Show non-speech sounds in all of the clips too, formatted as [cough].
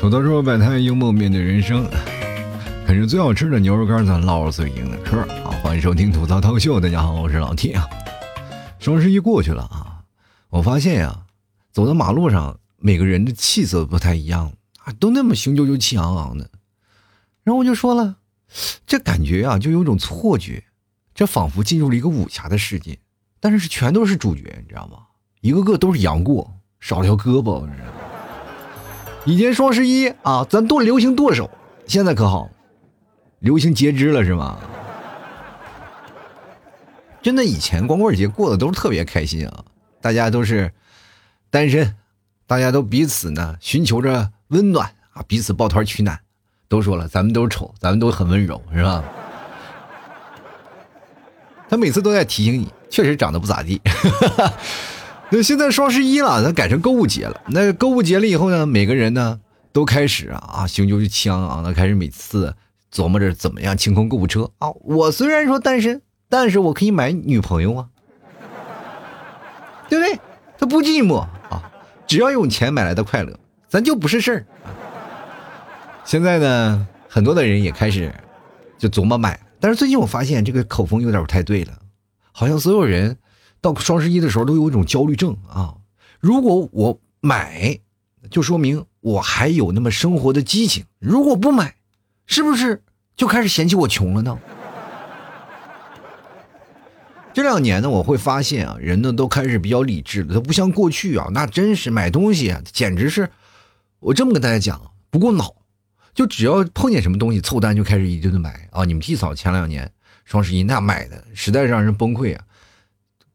吐槽说百态幽默面对人生，啃着最好吃的牛肉干，咱唠着最硬的嗑啊！欢迎收听吐槽涛秀，大家好，我是老 T 啊。双十一过去了啊，我发现呀，走到马路上，每个人的气色不太一样啊，都那么雄赳赳、气昂昂的。然后我就说了，这感觉啊，就有种错觉，这仿佛进入了一个武侠的世界，但是全都是主角，你知道吗？一个个都是杨过，少条胳膊，你知道吗？以前双十一啊，咱都流行剁手，现在可好，流行截肢了是吗？真的，以前光棍节过得都是特别开心啊，大家都是单身，大家都彼此呢寻求着温暖啊，彼此抱团取暖。都说了，咱们都是丑，咱们都很温柔，是吧？他每次都在提醒你，确实长得不咋地。那现在双十一了，咱改成购物节了。那购物节了以后呢，每个人呢都开始啊啊，雄赳赳气昂昂的，开始每次琢磨着怎么样清空购物车啊。我虽然说单身，但是我可以买女朋友啊，对不对？他不寂寞啊，只要用钱买来的快乐，咱就不是事儿。现在呢，很多的人也开始就琢磨买，但是最近我发现这个口风有点不太对了，好像所有人。到双十一的时候都有一种焦虑症啊！如果我买，就说明我还有那么生活的激情；如果不买，是不是就开始嫌弃我穷了呢？[laughs] 这两年呢，我会发现啊，人呢都开始比较理智了，他不像过去啊，那真是买东西啊，简直是我这么跟大家讲，不过脑，就只要碰见什么东西凑单就开始一顿的买啊！你们替嫂前两年双十一那买的实在让人崩溃啊！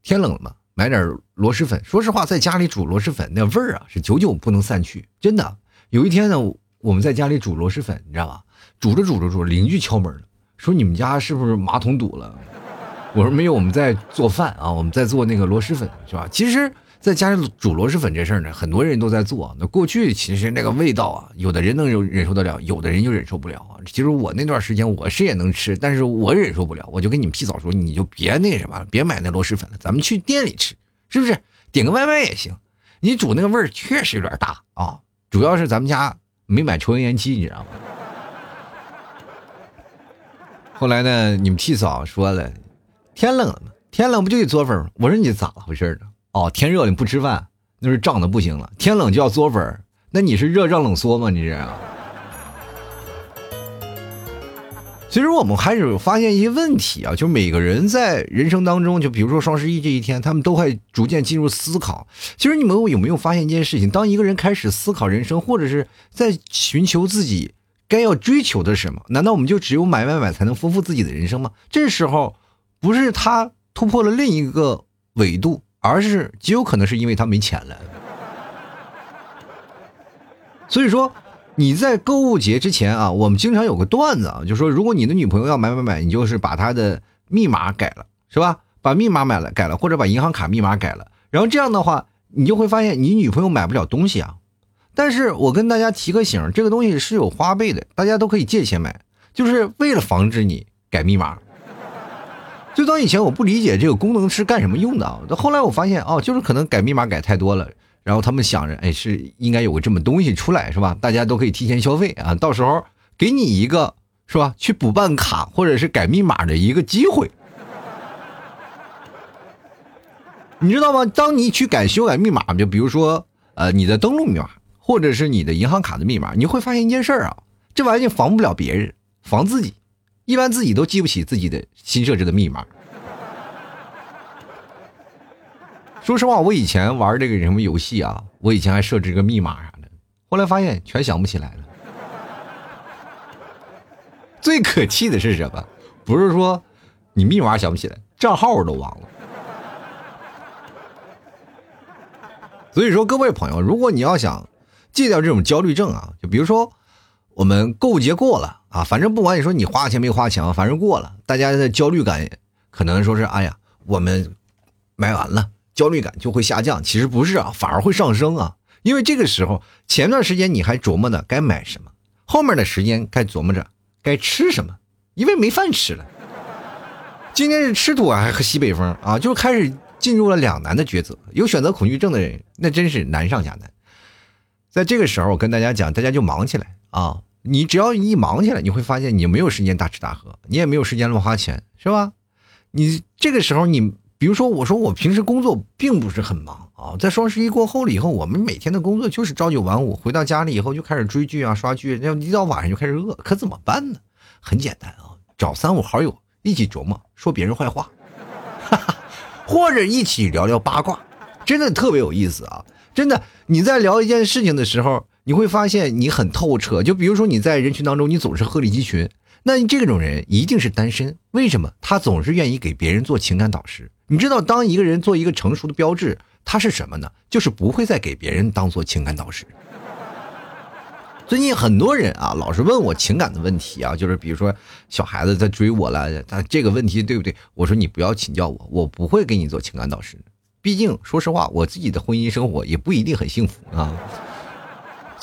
天冷了嘛，买点螺蛳粉。说实话，在家里煮螺蛳粉那味儿啊，是久久不能散去。真的，有一天呢，我们在家里煮螺蛳粉，你知道吧？煮着煮着煮，邻居敲门了，说你们家是不是马桶堵了？我说没有，我们在做饭啊，我们在做那个螺蛳粉，是吧？其实。再加上煮螺蛳粉这事儿呢，很多人都在做。那过去其实那个味道啊，有的人能忍忍受得了，有的人就忍受不了啊。其实我那段时间我是也能吃，但是我忍受不了。我就跟你们屁嫂说，你就别那什么了，别买那螺蛳粉了，咱们去店里吃，是不是？点个外卖也行。你煮那个味儿确实有点大啊，主要是咱们家没买抽油烟机，你知道吗？[laughs] 后来呢，你们屁嫂说了，天冷了嘛，天冷不就得做粉吗？我说你咋回事呢？哦，天热你不吃饭，那是胀的不行了。天冷就要嘬粉那你是热胀冷缩吗？你这。其实我们还是发现一些问题啊，就每个人在人生当中，就比如说双十一这一天，他们都会逐渐进入思考。其实你们有没有发现一件事情？当一个人开始思考人生，或者是在寻求自己该要追求的什么？难道我们就只有买买买才能丰富自己的人生吗？这时候不是他突破了另一个维度。而是极有可能是因为他没钱了，所以说你在购物节之前啊，我们经常有个段子啊，就说如果你的女朋友要买买买，你就是把她的密码改了，是吧？把密码买了改了，或者把银行卡密码改了，然后这样的话，你就会发现你女朋友买不了东西啊。但是我跟大家提个醒，这个东西是有花呗的，大家都可以借钱买，就是为了防止你改密码。最早以前我不理解这个功能是干什么用的啊，后来我发现哦，就是可能改密码改太多了，然后他们想着，哎，是应该有个这么东西出来是吧？大家都可以提前消费啊，到时候给你一个是吧，去补办卡或者是改密码的一个机会，你知道吗？当你去改修改密码，就比如说呃你的登录密码或者是你的银行卡的密码，你会发现一件事啊，这玩意防不了别人，防自己。一般自己都记不起自己的新设置的密码。说实话，我以前玩这个什么游戏啊，我以前还设置个密码啥的，后来发现全想不起来了。最可气的是什么？不是说你密码想不起来，账号都忘了。所以说，各位朋友，如果你要想戒掉这种焦虑症啊，就比如说。我们购物节过了啊，反正不管你说你花钱没花钱，反正过了，大家的焦虑感可能说是哎呀，我们买完了，焦虑感就会下降。其实不是啊，反而会上升啊，因为这个时候前段时间你还琢磨呢该买什么，后面的时间该琢磨着该吃什么，因为没饭吃了。今天是吃土还喝西北风啊，就开始进入了两难的抉择。有选择恐惧症的人，那真是难上加难。在这个时候，我跟大家讲，大家就忙起来啊！你只要一忙起来，你会发现你没有时间大吃大喝，你也没有时间乱花钱，是吧？你这个时候，你比如说，我说我平时工作并不是很忙啊，在双十一过后了以后，我们每天的工作就是朝九晚五，回到家里以后就开始追剧啊、刷剧，要一到晚上就开始饿，可怎么办呢？很简单啊，找三五好友一起琢磨，说别人坏话，哈哈或者一起聊聊八卦，真的特别有意思啊！真的，你在聊一件事情的时候。你会发现你很透彻，就比如说你在人群当中，你总是鹤立鸡群，那你这种人一定是单身。为什么？他总是愿意给别人做情感导师。你知道，当一个人做一个成熟的标志，他是什么呢？就是不会再给别人当做情感导师。最近很多人啊，老是问我情感的问题啊，就是比如说小孩子在追我了，他这个问题对不对？我说你不要请教我，我不会给你做情感导师。毕竟说实话，我自己的婚姻生活也不一定很幸福啊。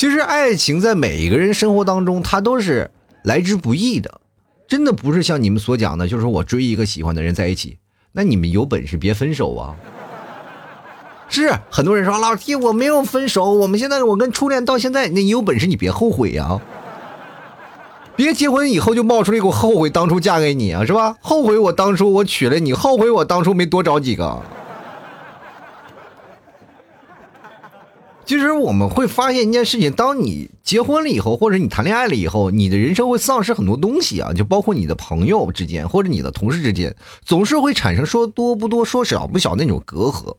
其实爱情在每一个人生活当中，它都是来之不易的，真的不是像你们所讲的，就是我追一个喜欢的人在一起，那你们有本事别分手啊！[laughs] 是很多人说老弟我没有分手，我们现在我跟初恋到现在，那你有本事你别后悔呀！别结婚以后就冒出来给我后悔当初嫁给你啊，是吧？后悔我当初我娶了你，后悔我当初没多找几个。其实我们会发现一件事情：当你结婚了以后，或者你谈恋爱了以后，你的人生会丧失很多东西啊，就包括你的朋友之间，或者你的同事之间，总是会产生说多不多、说少不小那种隔阂。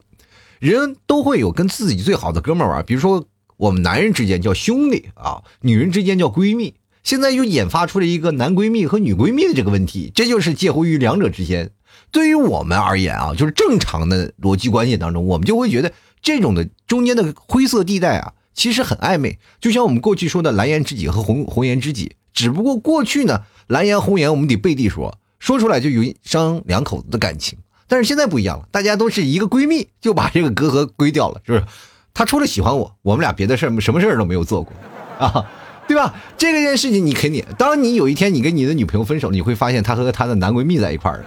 人都会有跟自己最好的哥们儿玩，比如说我们男人之间叫兄弟啊，女人之间叫闺蜜。现在又引发出了一个男闺蜜和女闺蜜的这个问题，这就是介乎于两者之间。对于我们而言啊，就是正常的逻辑关系当中，我们就会觉得。这种的中间的灰色地带啊，其实很暧昧，就像我们过去说的蓝颜知己和红红颜知己。只不过过去呢，蓝颜红颜我们得背地说，说出来就有伤两口子的感情。但是现在不一样了，大家都是一个闺蜜，就把这个隔阂归掉了，是不是？她除了喜欢我，我们俩别的事儿什么事儿都没有做过，啊，对吧？这个件事情你肯定，当你有一天你跟你的女朋友分手，你会发现她和她的男闺蜜在一块儿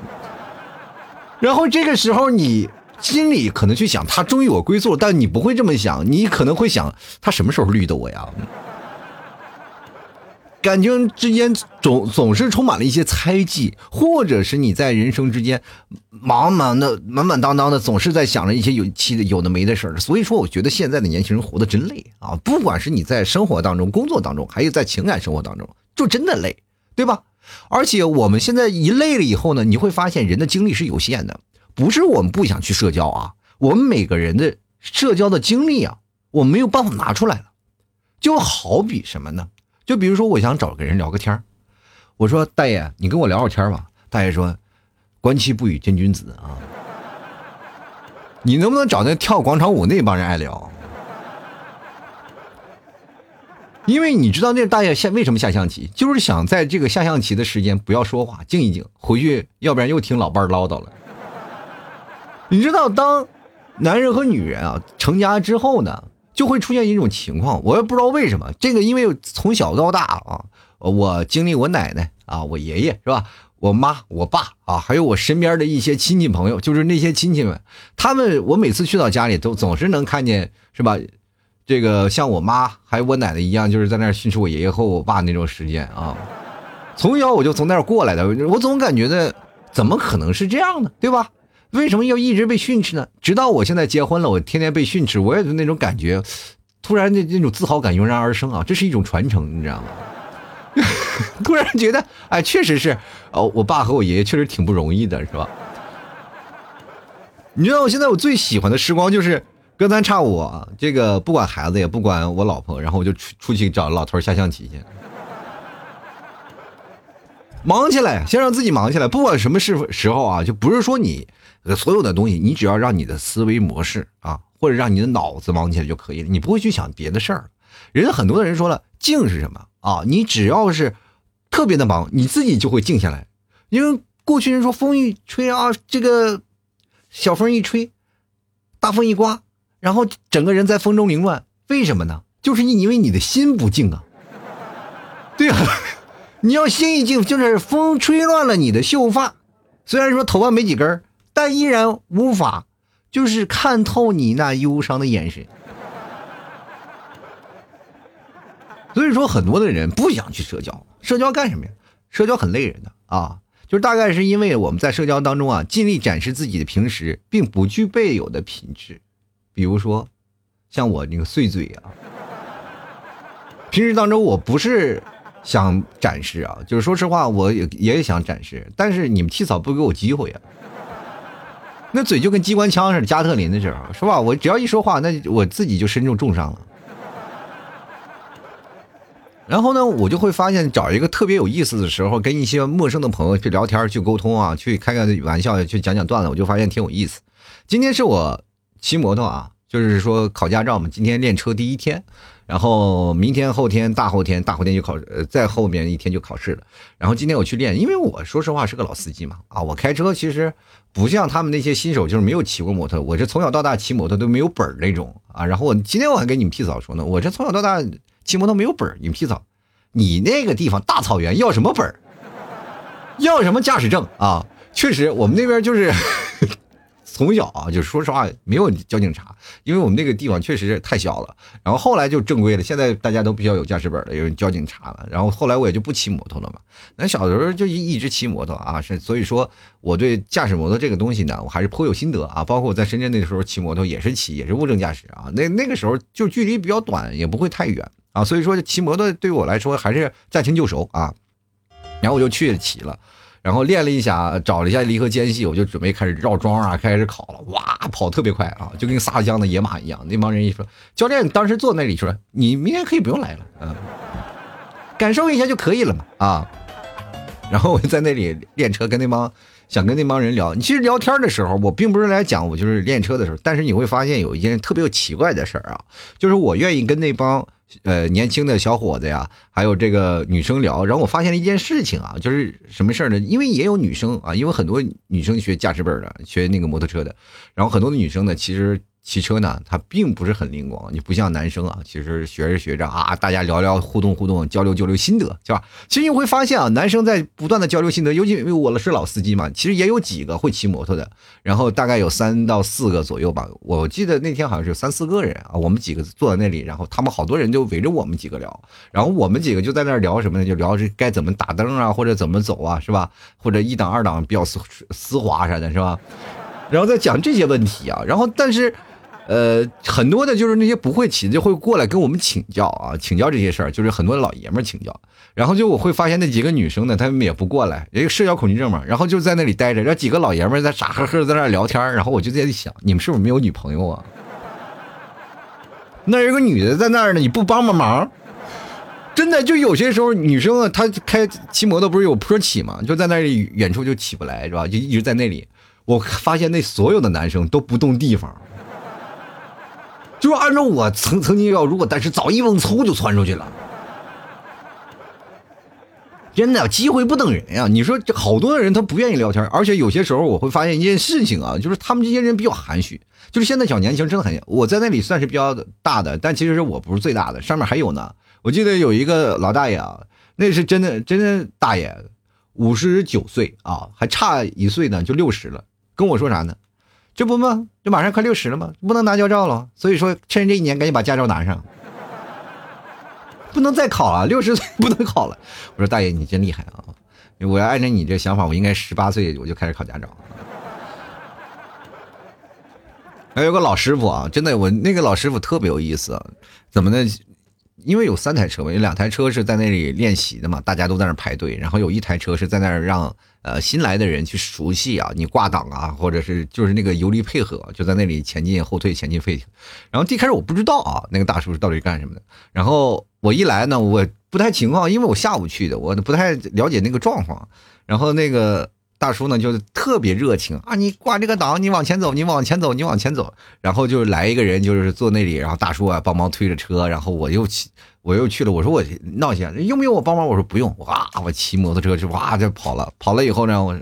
然后这个时候你。心里可能去想，他终于有归宿，但你不会这么想，你可能会想，他什么时候绿的我呀？感情之间总总是充满了一些猜忌，或者是你在人生之间，满满的满满当当的，总是在想着一些有气的有的没的事儿。所以说，我觉得现在的年轻人活得真累啊！不管是你在生活当中、工作当中，还有在情感生活当中，就真的累，对吧？而且我们现在一累了以后呢，你会发现人的精力是有限的。不是我们不想去社交啊，我们每个人的社交的精力啊，我没有办法拿出来了。就好比什么呢？就比如说，我想找个人聊个天我说大爷，你跟我聊会天吧。大爷说，观其不语真君子啊。你能不能找那跳广场舞那帮人爱聊？因为你知道那大爷下为什么下象棋，就是想在这个下象棋的时间不要说话，静一静，回去要不然又听老伴唠叨了。你知道，当男人和女人啊成家之后呢，就会出现一种情况，我也不知道为什么。这个因为从小到大啊，我经历我奶奶啊，我爷爷是吧，我妈、我爸啊，还有我身边的一些亲戚朋友，就是那些亲戚们，他们我每次去到家里都总是能看见是吧？这个像我妈还有我奶奶一样，就是在那训斥我爷爷和我爸那种时间啊。从小我就从那儿过来的，我总感觉的，怎么可能是这样呢？对吧？为什么要一直被训斥呢？直到我现在结婚了，我天天被训斥，我也是那种感觉，突然那那种自豪感油然而生啊！这是一种传承，你知道吗？[laughs] 突然觉得，哎，确实是，哦，我爸和我爷爷确实挺不容易的，是吧？你知道，我现在我最喜欢的时光就是隔三差五，这个不管孩子也不管我老婆，然后我就出出去找老头下象棋去。忙起来，先让自己忙起来，不管什么时时候啊，就不是说你所有的东西，你只要让你的思维模式啊，或者让你的脑子忙起来就可以了，你不会去想别的事儿。人很多的人说了，静是什么啊？你只要是特别的忙，你自己就会静下来。因为过去人说风一吹啊，这个小风一吹，大风一刮，然后整个人在风中凌乱，为什么呢？就是因为你的心不静啊。对啊。[laughs] 你要心一静，就是风吹乱了你的秀发，虽然说头发没几根但依然无法，就是看透你那忧伤的眼神。所以说，很多的人不想去社交，社交干什么呀？社交很累人的啊，就是大概是因为我们在社交当中啊，尽力展示自己的平时并不具备有的品质，比如说，像我那个碎嘴啊，平时当中我不是想展示啊，就是说实话，我也也想展示，但是你们替嫂不给我机会啊。那嘴就跟机关枪似的，加特林的时候，是吧？我只要一说话，那我自己就身中重伤了。然后呢，我就会发现，找一个特别有意思的时候，跟一些陌生的朋友去聊天、去沟通啊，去开开玩笑、去讲讲段子，我就发现挺有意思。今天是我骑摩托啊，就是说考驾照嘛，今天练车第一天。然后明天、后天、大后天、大后天就考，呃，在后面一天就考试了。然后今天我去练，因为我说实话是个老司机嘛，啊，我开车其实不像他们那些新手，就是没有骑过摩托。我这从小到大骑摩托都没有本儿那种啊。然后我今天我还跟你们替嫂说呢，我这从小到大骑摩托没有本儿。你们替嫂，你那个地方大草原要什么本儿？要什么驾驶证啊？确实，我们那边就是。从小啊，就说实话，没有交警查，因为我们那个地方确实是太小了。然后后来就正规了，现在大家都比较有驾驶本了，有交警查了。然后后来我也就不骑摩托了嘛。那小时候就一一直骑摩托啊，是所以说我对驾驶摩托这个东西呢，我还是颇有心得啊。包括我在深圳那时候骑摩托也是骑，也是无证驾驶啊。那那个时候就距离比较短，也不会太远啊。所以说骑摩托对于我来说还是驾轻就熟啊。[laughs] 然后我就去骑了。然后练了一下，找了一下离合间隙，我就准备开始绕桩啊，开始考了。哇，跑特别快啊，就跟撒了缰的野马一样。那帮人一说，教练当时坐那里说：“你明天可以不用来了，嗯，感受一下就可以了嘛。”啊，然后我就在那里练车，跟那帮想跟那帮人聊。你其实聊天的时候，我并不是来讲我就是练车的时候，但是你会发现有一件特别有奇怪的事儿啊，就是我愿意跟那帮。呃，年轻的小伙子呀，还有这个女生聊，然后我发现了一件事情啊，就是什么事儿呢？因为也有女生啊，因为很多女生学驾驶本的，学那个摩托车的，然后很多的女生呢，其实。骑车呢，它并不是很灵光，你不像男生啊，其实学着学着啊，大家聊聊互动互动，交流交流心得，是吧？其实你会发现啊，男生在不断的交流心得，尤其因为我是老司机嘛，其实也有几个会骑摩托的，然后大概有三到四个左右吧。我记得那天好像是三四个人啊，我们几个坐在那里，然后他们好多人就围着我们几个聊，然后我们几个就在那聊什么呢？就聊是该怎么打灯啊，或者怎么走啊，是吧？或者一档二档比较丝丝滑啥的，是吧？然后再讲这些问题啊，然后但是。呃，很多的就是那些不会骑就会过来跟我们请教啊，请教这些事儿，就是很多老爷们儿请教。然后就我会发现那几个女生呢，她们也不过来，也有社交恐惧症嘛。然后就在那里待着，然后几个老爷们儿在傻呵呵在那聊天然后我就在想，你们是不是没有女朋友啊？那有个女的在那儿呢，你不帮帮忙？真的，就有些时候女生啊，她开骑摩托不是有坡起嘛，就在那里远处就起不来，是吧？就一直在那里。我发现那所有的男生都不动地方。就是按照我曾曾经要，如果但是早一蹦嗖就窜出去了，真的机会不等人呀！你说这好多的人他不愿意聊天，而且有些时候我会发现一件事情啊，就是他们这些人比较含蓄。就是现在小年轻真的很，我在那里算是比较大的，但其实我不是最大的，上面还有呢。我记得有一个老大爷啊，那是真的真的大爷，五十九岁啊，还差一岁呢就六十了，跟我说啥呢？这不吗？这马上快六十了吗？不能拿驾照了，所以说趁这一年赶紧把驾照拿上，不能再考了，六十岁 [laughs] 不能考了。我说大爷你真厉害啊！我要按照你这想法，我应该十八岁我就开始考驾照。还有个老师傅啊，真的，我那个老师傅特别有意思，怎么呢？因为有三台车嘛，有两台车是在那里练习的嘛，大家都在那排队，然后有一台车是在那儿让。呃，新来的人去熟悉啊，你挂档啊，或者是就是那个油离配合，就在那里前进后退，前进废。然后一开始我不知道啊，那个大叔是到底干什么的。然后我一来呢，我不太情况，因为我下午去的，我不太了解那个状况。然后那个大叔呢，就特别热情啊，你挂这个档，你往前走，你往前走，你往前走。然后就来一个人，就是坐那里，然后大叔啊帮忙推着车，然后我又骑。我又去了，我说我闹一下，用不用我帮忙？我说不用，哇，我骑摩托车就哇就跑了，跑了以后呢，我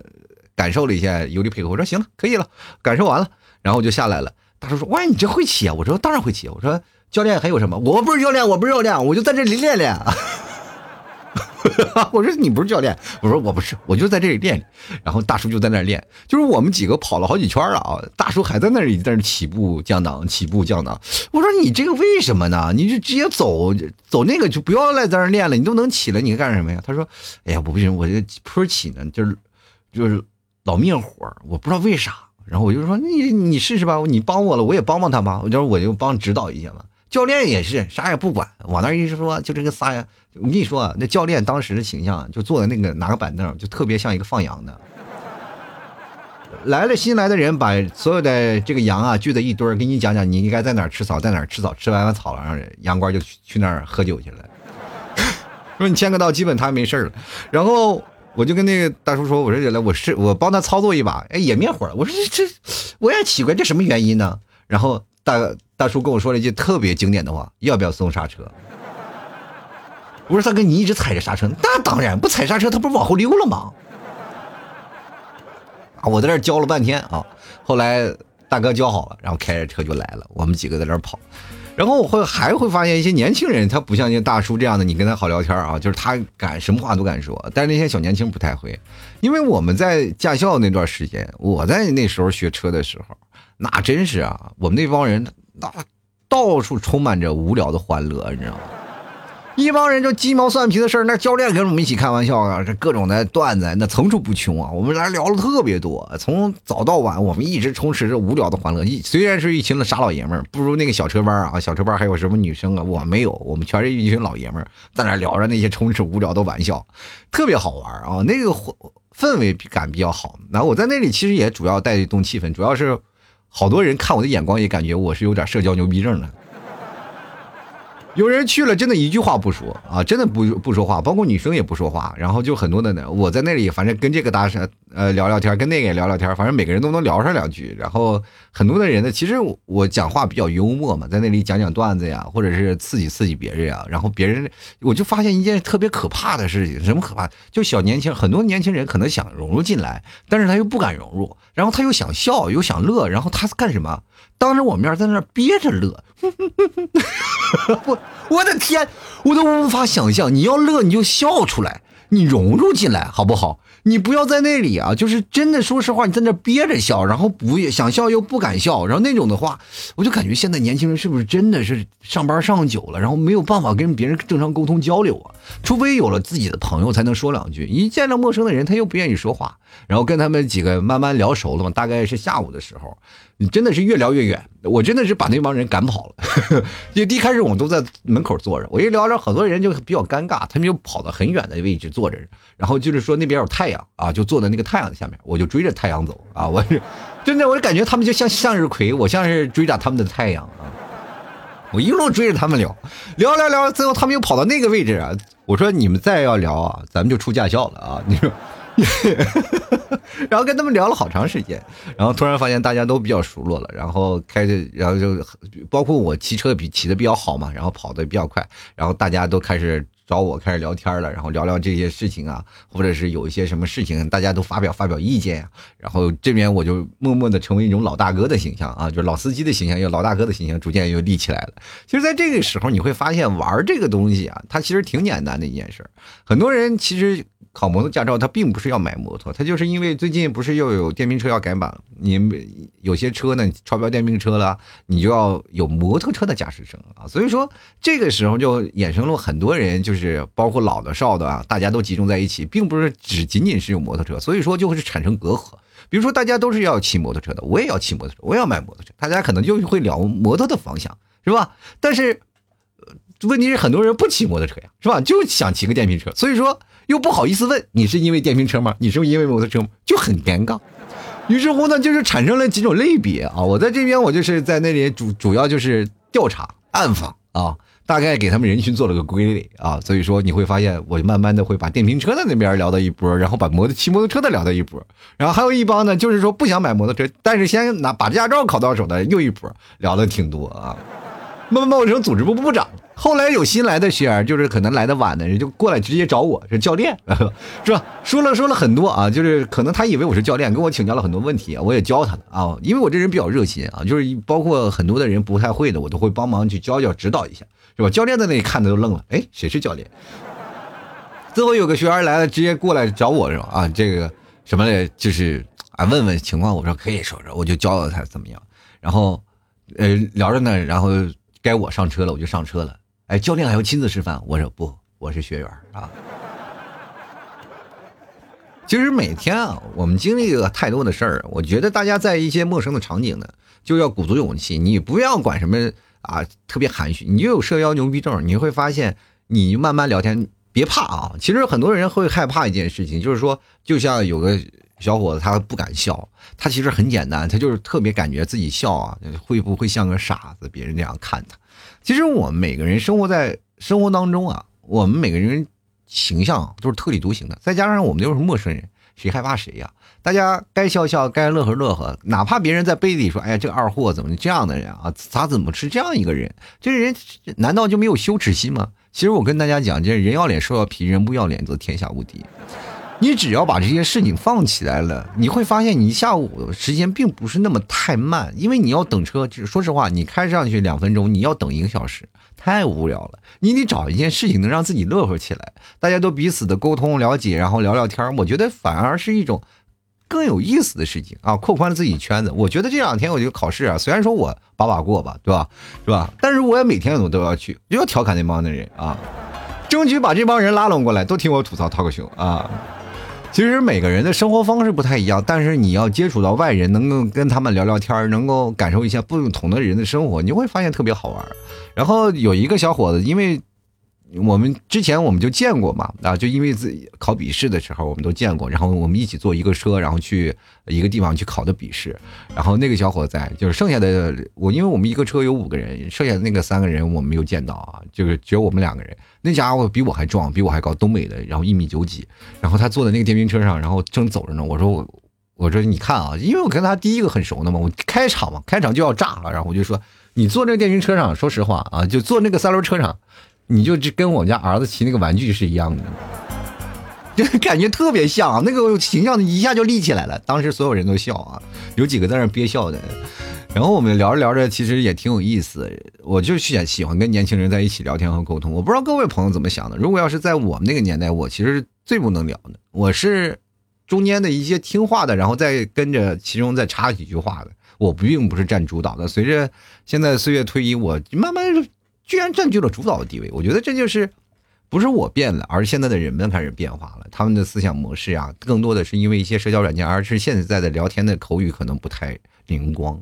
感受了一下油离配合，我说行了，可以了，感受完了，然后我就下来了。大叔说，哇，你这会骑啊？我说当然会骑。我说教练还有什么？我不是教练，我不是教练，我就在这里练练。[laughs] 我说你不是教练，我说我不是，我就在这里练。然后大叔就在那练，就是我们几个跑了好几圈了啊，大叔还在那里在那起步降档，起步降档。我说你这个为什么呢？你就直接走走那个就不要来在那练了，你都能起了，你干什么呀？他说，哎呀，我不行，我这坡起呢，就是就是老灭火，我不知道为啥。然后我就说你你试试吧，你帮我了，我也帮帮他吧。我就我就帮指导一下嘛。教练也是啥也不管，往那一说，就这个仨呀。我跟你说啊，那教练当时的形象就坐在那个拿个板凳，就特别像一个放羊的。来了新来的人，把所有的这个羊啊聚在一堆儿，给你讲讲你应该在哪儿吃草，在哪儿吃草。吃完了草了，然后羊倌就去去那儿喝酒去了。[laughs] 说你签个到，基本他没事了。然后我就跟那个大叔说：“我说来，我是我帮他操作一把，哎，也灭火了。”我说这这，我也奇怪，这什么原因呢？然后大大叔跟我说了一句特别经典的话：“要不要松刹车？”我说：“大哥，你一直踩着刹车，那当然不踩刹车，他不是往后溜了吗？”啊，我在那教了半天啊，后来大哥教好了，然后开着车就来了，我们几个在那跑，然后我会还会发现一些年轻人，他不像那大叔这样的，你跟他好聊天啊，就是他敢什么话都敢说，但是那些小年轻不太会，因为我们在驾校那段时间，我在那时候学车的时候，那真是啊，我们那帮人那到处充满着无聊的欢乐，你知道吗？一帮人就鸡毛蒜皮的事儿，那教练跟我们一起开玩笑啊，这各种的段子那层出不穷啊。我们来聊了特别多，从早到晚，我们一直充斥着无聊的欢乐。一虽然是一群的傻老爷们儿，不如那个小车班啊，小车班还有什么女生啊，我没有，我们全是一群老爷们儿在那聊着那些充斥无聊的玩笑，特别好玩啊。那个氛围感比较好。然后我在那里其实也主要带动气氛，主要是好多人看我的眼光也感觉我是有点社交牛逼症的。有人去了，真的一句话不说啊，真的不不说话，包括女生也不说话，然后就很多的呢。我在那里，反正跟这个搭讪，呃，聊聊天，跟那个也聊聊天，反正每个人都能聊上两句。然后很多的人呢，其实我讲话比较幽默嘛，在那里讲讲段子呀，或者是刺激刺激别人呀。然后别人，我就发现一件特别可怕的事情，什么可怕？就小年轻，很多年轻人可能想融入进来，但是他又不敢融入，然后他又想笑，又想乐，然后他干什么？当着我面在那憋着乐，[laughs] 我我的天，我都无法想象。你要乐你就笑出来，你融入进来好不好？你不要在那里啊，就是真的，说实话，你在那憋着笑，然后不想笑又不敢笑，然后那种的话，我就感觉现在年轻人是不是真的是上班上久了，然后没有办法跟别人正常沟通交流啊？除非有了自己的朋友才能说两句，一见到陌生的人他又不愿意说话，然后跟他们几个慢慢聊熟了嘛，大概是下午的时候。你真的是越聊越远，我真的是把那帮人赶跑了。[laughs] 就一开始我们都在门口坐着，我一聊着，很多人就比较尴尬，他们就跑到很远的位置坐着，然后就是说那边有太阳啊，就坐在那个太阳下面，我就追着太阳走啊。我是真的，我就感觉他们就像向日葵，我像是追着他们的太阳啊。我一路追着他们聊，聊聊聊，最后他们又跑到那个位置啊。我说你们再要聊啊，咱们就出驾校了啊。你说。[laughs] 然后跟他们聊了好长时间，然后突然发现大家都比较熟络了，然后开始，然后就包括我骑车比骑的比较好嘛，然后跑的比较快，然后大家都开始找我开始聊天了，然后聊聊这些事情啊，或者是有一些什么事情，大家都发表发表意见呀，然后这边我就默默的成为一种老大哥的形象啊，就是老司机的形象，有老大哥的形象，逐渐又立起来了。其实，在这个时候，你会发现玩这个东西啊，它其实挺简单的一件事很多人其实。考摩托驾照，他并不是要买摩托，他就是因为最近不是又有电瓶车要改版，你有些车呢超标电瓶车了，你就要有摩托车的驾驶证啊，所以说这个时候就衍生了很多人，就是包括老的少的啊，大家都集中在一起，并不是只仅仅是有摩托车，所以说就会产生隔阂。比如说大家都是要骑摩托车的，我也要骑摩托车，我也要买摩托车，大家可能就会聊摩托的方向，是吧？但是问题是很多人不骑摩托车呀，是吧？就想骑个电瓶车，所以说。又不好意思问你是因为电瓶车吗？你是不是因为摩托车吗？就很尴尬。于是乎呢，就是产生了几种类别啊。我在这边，我就是在那里主主要就是调查暗访啊，大概给他们人群做了个归类啊。所以说你会发现，我慢慢的会把电瓶车的那边聊到一波，然后把摩托骑摩托车的聊到一波，然后还有一帮呢，就是说不想买摩托车，但是先拿把驾照考到手的又一波，聊的挺多啊。慢慢我成组织部部长。后来有新来的学员，就是可能来的晚的人，就过来直接找我是教练，[laughs] 是吧？说了说了很多啊，就是可能他以为我是教练，跟我请教了很多问题，我也教他了啊。因为我这人比较热心啊，就是包括很多的人不太会的，我都会帮忙去教教指导一下，是吧？教练在那里看的都愣了，哎，谁是教练？最后有个学员来了，直接过来找我是吧啊，这个什么的，就是啊问问情况。我说可以说说，我就教教他怎么样。然后，呃，聊着呢，然后该我上车了，我就上车了。哎，教练还要亲自示范。我说不，我是学员啊。其实每天啊，我们经历了太多的事儿。我觉得大家在一些陌生的场景呢，就要鼓足勇气。你不要管什么啊，特别含蓄，你就有社交牛逼症。你会发现，你慢慢聊天，别怕啊。其实很多人会害怕一件事情，就是说，就像有个小伙子，他不敢笑，他其实很简单，他就是特别感觉自己笑啊，会不会像个傻子，别人那样看他。其实我们每个人生活在生活当中啊，我们每个人。形象都是特立独行的，再加上我们又是陌生人，谁害怕谁呀？大家该笑笑，该乐呵乐呵，哪怕别人在背地里说：“哎呀，这个二货怎么这样的人啊？咋怎么是这样一个人？这人难道就没有羞耻心吗？”其实我跟大家讲，这人要脸受要皮，人不要脸则天下无敌。你只要把这些事情放起来了，你会发现你下午时间并不是那么太慢，因为你要等车。就说实话，你开上去两分钟，你要等一个小时，太无聊了。你得找一件事情能让自己乐呵起来，大家都彼此的沟通了解，然后聊聊天我觉得反而是一种更有意思的事情啊，扩宽了自己圈子。我觉得这两天我就考试啊，虽然说我把把过吧，对吧？是吧？但是我也每天我都要去，就要调侃那帮的人啊，争取把这帮人拉拢过来，都听我吐槽涛哥熊啊。其实每个人的生活方式不太一样，但是你要接触到外人，能够跟他们聊聊天能够感受一下不同的人的生活，你会发现特别好玩。然后有一个小伙子，因为。我们之前我们就见过嘛，啊，就因为自己考笔试的时候，我们都见过，然后我们一起坐一个车，然后去一个地方去考的笔试，然后那个小伙在，就是剩下的我，因为我们一个车有五个人，剩下的那个三个人我没有见到啊，就是只有我们两个人，那家伙比我还壮，比我还高，东北的，然后一米九几，然后他坐在那个电瓶车上，然后正走着呢，我说我，我说你看啊，因为我跟他第一个很熟的嘛，我开场嘛，开场就要炸了，然后我就说你坐那个电瓶车上，说实话啊，就坐那个三轮车上。你就这跟我家儿子骑那个玩具是一样的，就 [laughs] 感觉特别像，那个形象一下就立起来了。当时所有人都笑啊，有几个在那憋笑的。然后我们聊着聊着，其实也挺有意思。我就喜喜欢跟年轻人在一起聊天和沟通。我不知道各位朋友怎么想的。如果要是在我们那个年代，我其实最不能聊的。我是中间的一些听话的，然后再跟着其中再插几句话的。我并不是占主导的。随着现在岁月推移，我慢慢。居然占据了主导的地位，我觉得这就是不是我变了，而是现在的人们开始变化了。他们的思想模式啊，更多的是因为一些社交软件，而是现在的聊天的口语可能不太灵光。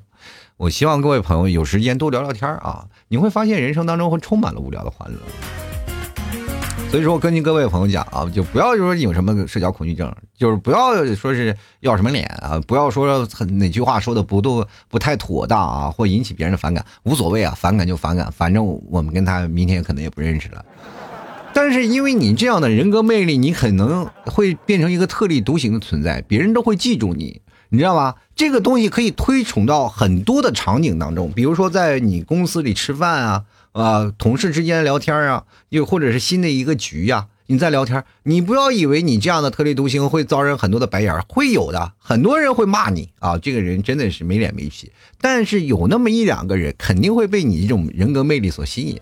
我希望各位朋友有时间多聊聊天啊，你会发现人生当中会充满了无聊的欢乐。所以说，我跟您各位朋友讲啊，就不要就说有什么社交恐惧症，就是不要说是要什么脸啊，不要说很哪句话说的不都不太妥当啊，或引起别人的反感，无所谓啊，反感就反感，反正我们跟他明天可能也不认识了。但是因为你这样的人格魅力，你可能会变成一个特立独行的存在，别人都会记住你，你知道吗？这个东西可以推崇到很多的场景当中，比如说在你公司里吃饭啊。啊，同事之间聊天啊，又或者是新的一个局呀，你在聊天，你不要以为你这样的特立独行会遭人很多的白眼会有的，很多人会骂你啊，这个人真的是没脸没皮。但是有那么一两个人肯定会被你这种人格魅力所吸引，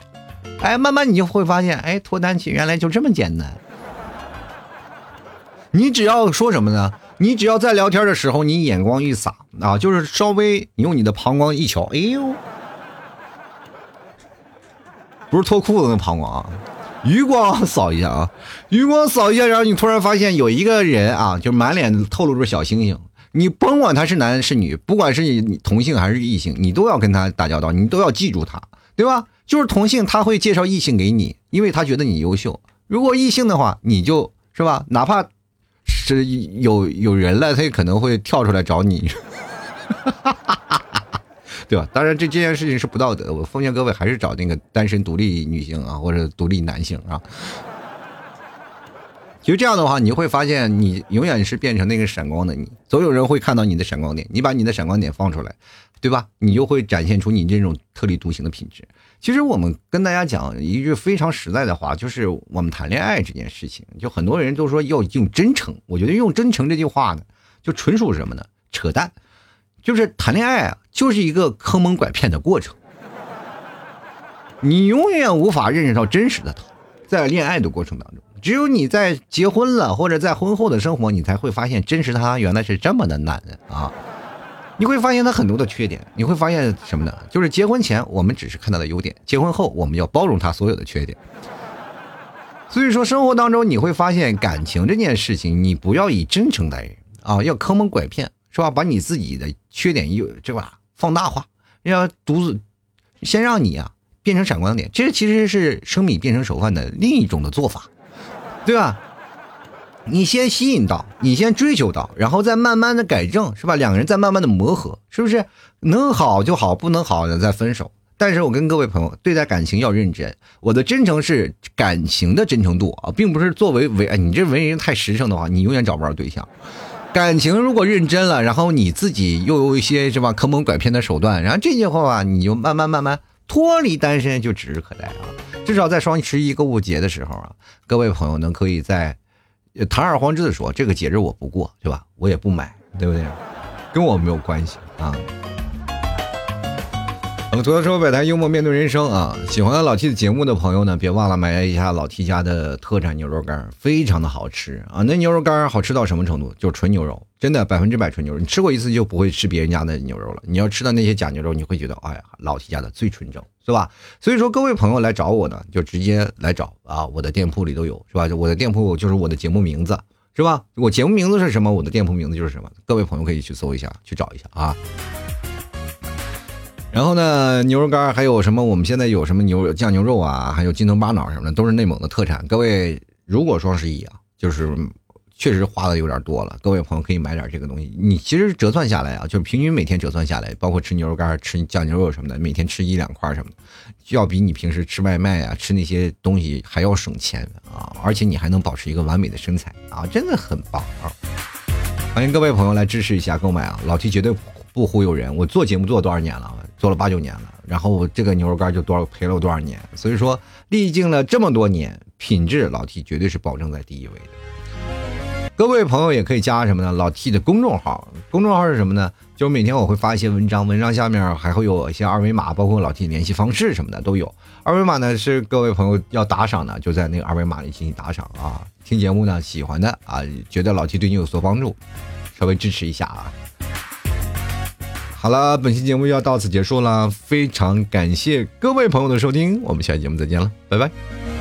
哎，慢慢你就会发现，哎，脱单期原来就这么简单。你只要说什么呢？你只要在聊天的时候，你眼光一撒啊，就是稍微你用你的膀胱一瞧，哎呦。不是脱裤子那膀胱啊，余光扫一下啊，余光扫一下，然后你突然发现有一个人啊，就满脸透露着小星星。你甭管他是男是女，不管是你同性还是异性，你都要跟他打交道，你都要记住他，对吧？就是同性他会介绍异性给你，因为他觉得你优秀。如果异性的话，你就是吧，哪怕是有有人了，他也可能会跳出来找你。对吧？当然，这这件事情是不道德。我奉劝各位，还是找那个单身独立女性啊，或者独立男性啊。其实这样的话，你会发现，你永远是变成那个闪光的你，总有人会看到你的闪光点。你把你的闪光点放出来，对吧？你就会展现出你这种特立独行的品质。其实我们跟大家讲一句非常实在的话，就是我们谈恋爱这件事情，就很多人都说要用真诚。我觉得用真诚这句话呢，就纯属什么呢？扯淡。就是谈恋爱啊，就是一个坑蒙拐骗的过程。你永远无法认识到真实的他，在恋爱的过程当中，只有你在结婚了或者在婚后的生活，你才会发现真实他原来是这么的男人啊！你会发现他很多的缺点，你会发现什么呢？就是结婚前我们只是看他的优点，结婚后我们要包容他所有的缺点。所以说，生活当中你会发现感情这件事情，你不要以真诚待人啊，要坑蒙拐骗，是吧？把你自己的缺点又这吧放大化，要独自先让你啊变成闪光点，这其实是生米变成熟饭的另一种的做法，对吧？你先吸引到，你先追求到，然后再慢慢的改正，是吧？两个人再慢慢的磨合，是不是？能好就好，不能好的再分手。但是我跟各位朋友对待感情要认真，我的真诚是感情的真诚度啊，并不是作为为你这为人太实诚的话，你永远找不着对象。感情如果认真了，然后你自己又有一些是吧坑蒙拐骗的手段，然后这些话你就慢慢慢慢脱离单身就指日可待啊。至少在双十一购物节的时候啊，各位朋友呢可以在堂而皇之的说这个节日我不过，对吧？我也不买，对不对？跟我没有关系啊。我们，吐槽说百态，幽默面对人生啊！喜欢老 T 的节目的朋友呢，别忘了买一下老 T 家的特产牛肉干，非常的好吃啊！那牛肉干好吃到什么程度？就是纯牛肉，真的百分之百纯牛肉。你吃过一次就不会吃别人家的牛肉了。你要吃到那些假牛肉，你会觉得，哎呀，老 T 家的最纯正，是吧？所以说，各位朋友来找我呢，就直接来找啊！我的店铺里都有，是吧？我的店铺就是我的节目名字，是吧？我节目名字是什么？我的店铺名字就是什么？各位朋友可以去搜一下，去找一下啊！然后呢，牛肉干还有什么？我们现在有什么牛酱牛肉啊，还有金头巴脑什么的，都是内蒙的特产。各位，如果双十一啊，就是确实花的有点多了，各位朋友可以买点这个东西。你其实折算下来啊，就是平均每天折算下来，包括吃牛肉干、吃酱牛肉什么的，每天吃一两块什么的，要比你平时吃外卖啊、吃那些东西还要省钱啊，而且你还能保持一个完美的身材啊，真的很棒啊！欢迎各位朋友来支持一下购买啊，老 T 绝对不忽悠人，我做节目做了多少年了？做了八九年了，然后我这个牛肉干就多少赔了我多少年，所以说历经了这么多年，品质老 T 绝对是保证在第一位的。各位朋友也可以加什么呢？老 T 的公众号，公众号是什么呢？就是每天我会发一些文章，文章下面还会有一些二维码，包括老 T 联系方式什么的都有。二维码呢是各位朋友要打赏的，就在那个二维码里进行打赏啊。听节目呢喜欢的啊，觉得老 T 对你有所帮助，稍微支持一下啊。好了，本期节目要到此结束了，非常感谢各位朋友的收听，我们下期节目再见了，拜拜。